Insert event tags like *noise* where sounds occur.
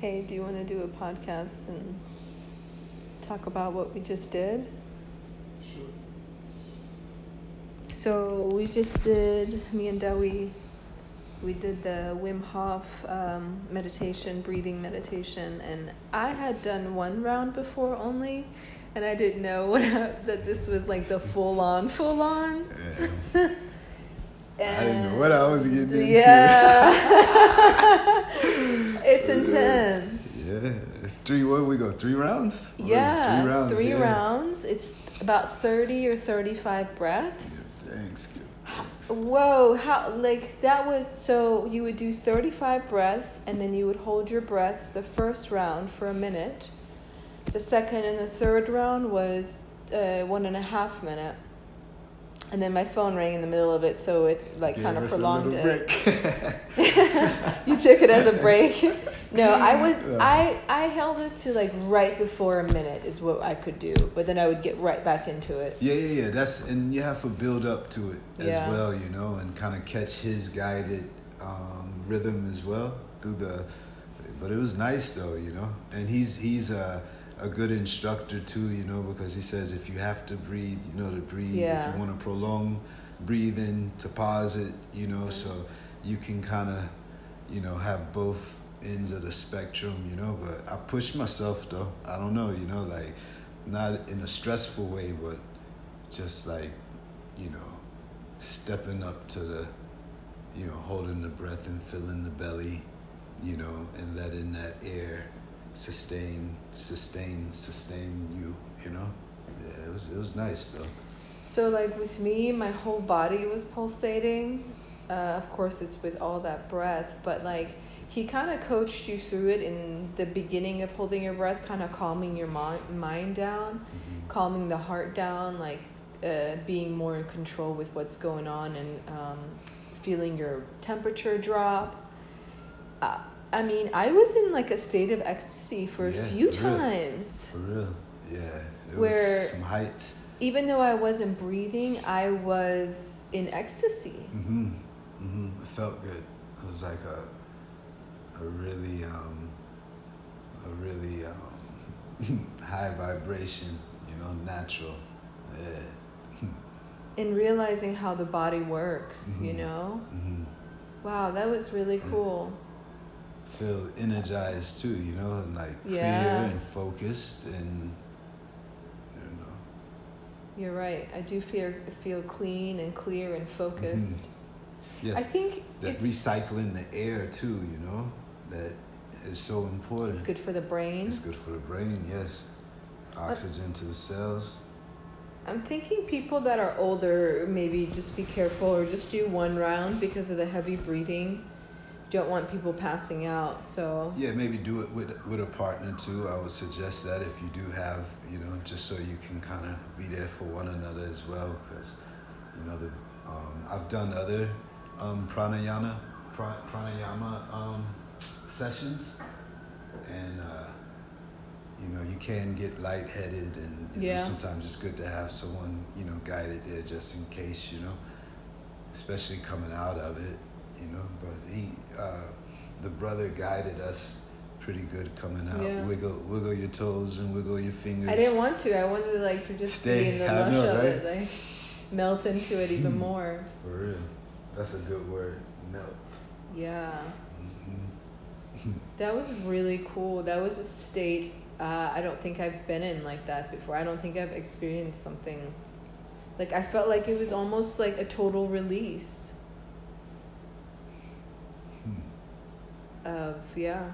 hey, do you want to do a podcast and talk about what we just did? Sure. So we just did, me and Dewi, we did the Wim Hof um, meditation, breathing meditation, and I had done one round before only, and I didn't know what, *laughs* that this was like the full on, full on. Yeah. *laughs* I didn't know what I was getting into. Yeah. *laughs* it's intense. Yeah, it's three. What we go? Three rounds? What? Yeah, three rounds. three yeah. rounds. It's about 30 or 35 breaths. Yeah, thanks. Whoa, how like that was so you would do 35 breaths and then you would hold your breath the first round for a minute. The second and the third round was uh, one and a half minute. And then my phone rang in the middle of it, so it like kind of prolonged it. break. *laughs* *laughs* you took it as a break. No, I was Yeah. I I held it to like right before a minute is what I could do, but then I would get right back into it. Yeah, yeah, yeah. That's and you have to build up to it as Yeah. well, you know, and kind of catch his guided um, rhythm as well through the. But it was nice though, you know, and he's he's a a good instructor too, you know, because he says if you have to breathe, you know, to breathe. Yeah. If you want to prolong breathing, to pause it, you know, so you can kind of, you know, have both ends of the spectrum, you know. But I push myself though. I don't know, you know, like not in a stressful way, but just like, you know, stepping up to the, you know, holding the breath and filling the belly, you know, and letting that air sustain, sustain, sustain you, you know. Yeah, it was it was nice though. So like with me, my whole body was pulsating. Uh, of course, it's with all that breath, but like he kind of coached you through it in the beginning of holding your breath, kind of calming your mi- mind down, Mhm. calming the heart down, like uh, being more in control with what's going on and um, feeling your temperature drop. Uh, I mean, I was in like a state of ecstasy for a few for times. For real, yeah. Where- was some heights. Even though I wasn't breathing, I was in ecstasy. Mm-hmm. Mm-hmm. It felt good. It was like a a really um a really um *laughs* high vibration, you know, natural. Yeah. and realizing how the body works, you Mhm. know? Mm-hmm. Wow, that was really Yeah. Feel energized too, you know, and like clear and focused and you know. You're right. I do feel feel clean and clear and focused. Mm-hmm. Yeah. I think that it's, recycling the air too, you know, that is so important. it's good for the brain. It's good for the brain, yes. Oxygen to the cells. I'm thinking people that are older maybe just be careful or just do one round because of the heavy breathing. Don't want people passing out. So Yeah, maybe do it with with a partner too. I would suggest that if you do have, you know, just so you can kind of be there for one another as well, because you know the um, I've done other um, pranayama pra- pranayama um, sessions, and uh, you know you can get lightheaded, and you know, sometimes it's good to have someone you know guided there just in case, you know, especially coming out of it, you know. But he, uh, the brother, guided us pretty good coming out. Yeah. Wiggle, wiggle your toes and wiggle your fingers. I didn't want to. I wanted to like to just Stay- be in the rush know, of it, like melt into it even Hmm. more. For real, that's a good word. Melt. Yeah. hmm *laughs* That was really cool. That was a state uh, I don't think I've been in like that before. I don't think I've experienced something like I felt like it was almost like a total release Of yeah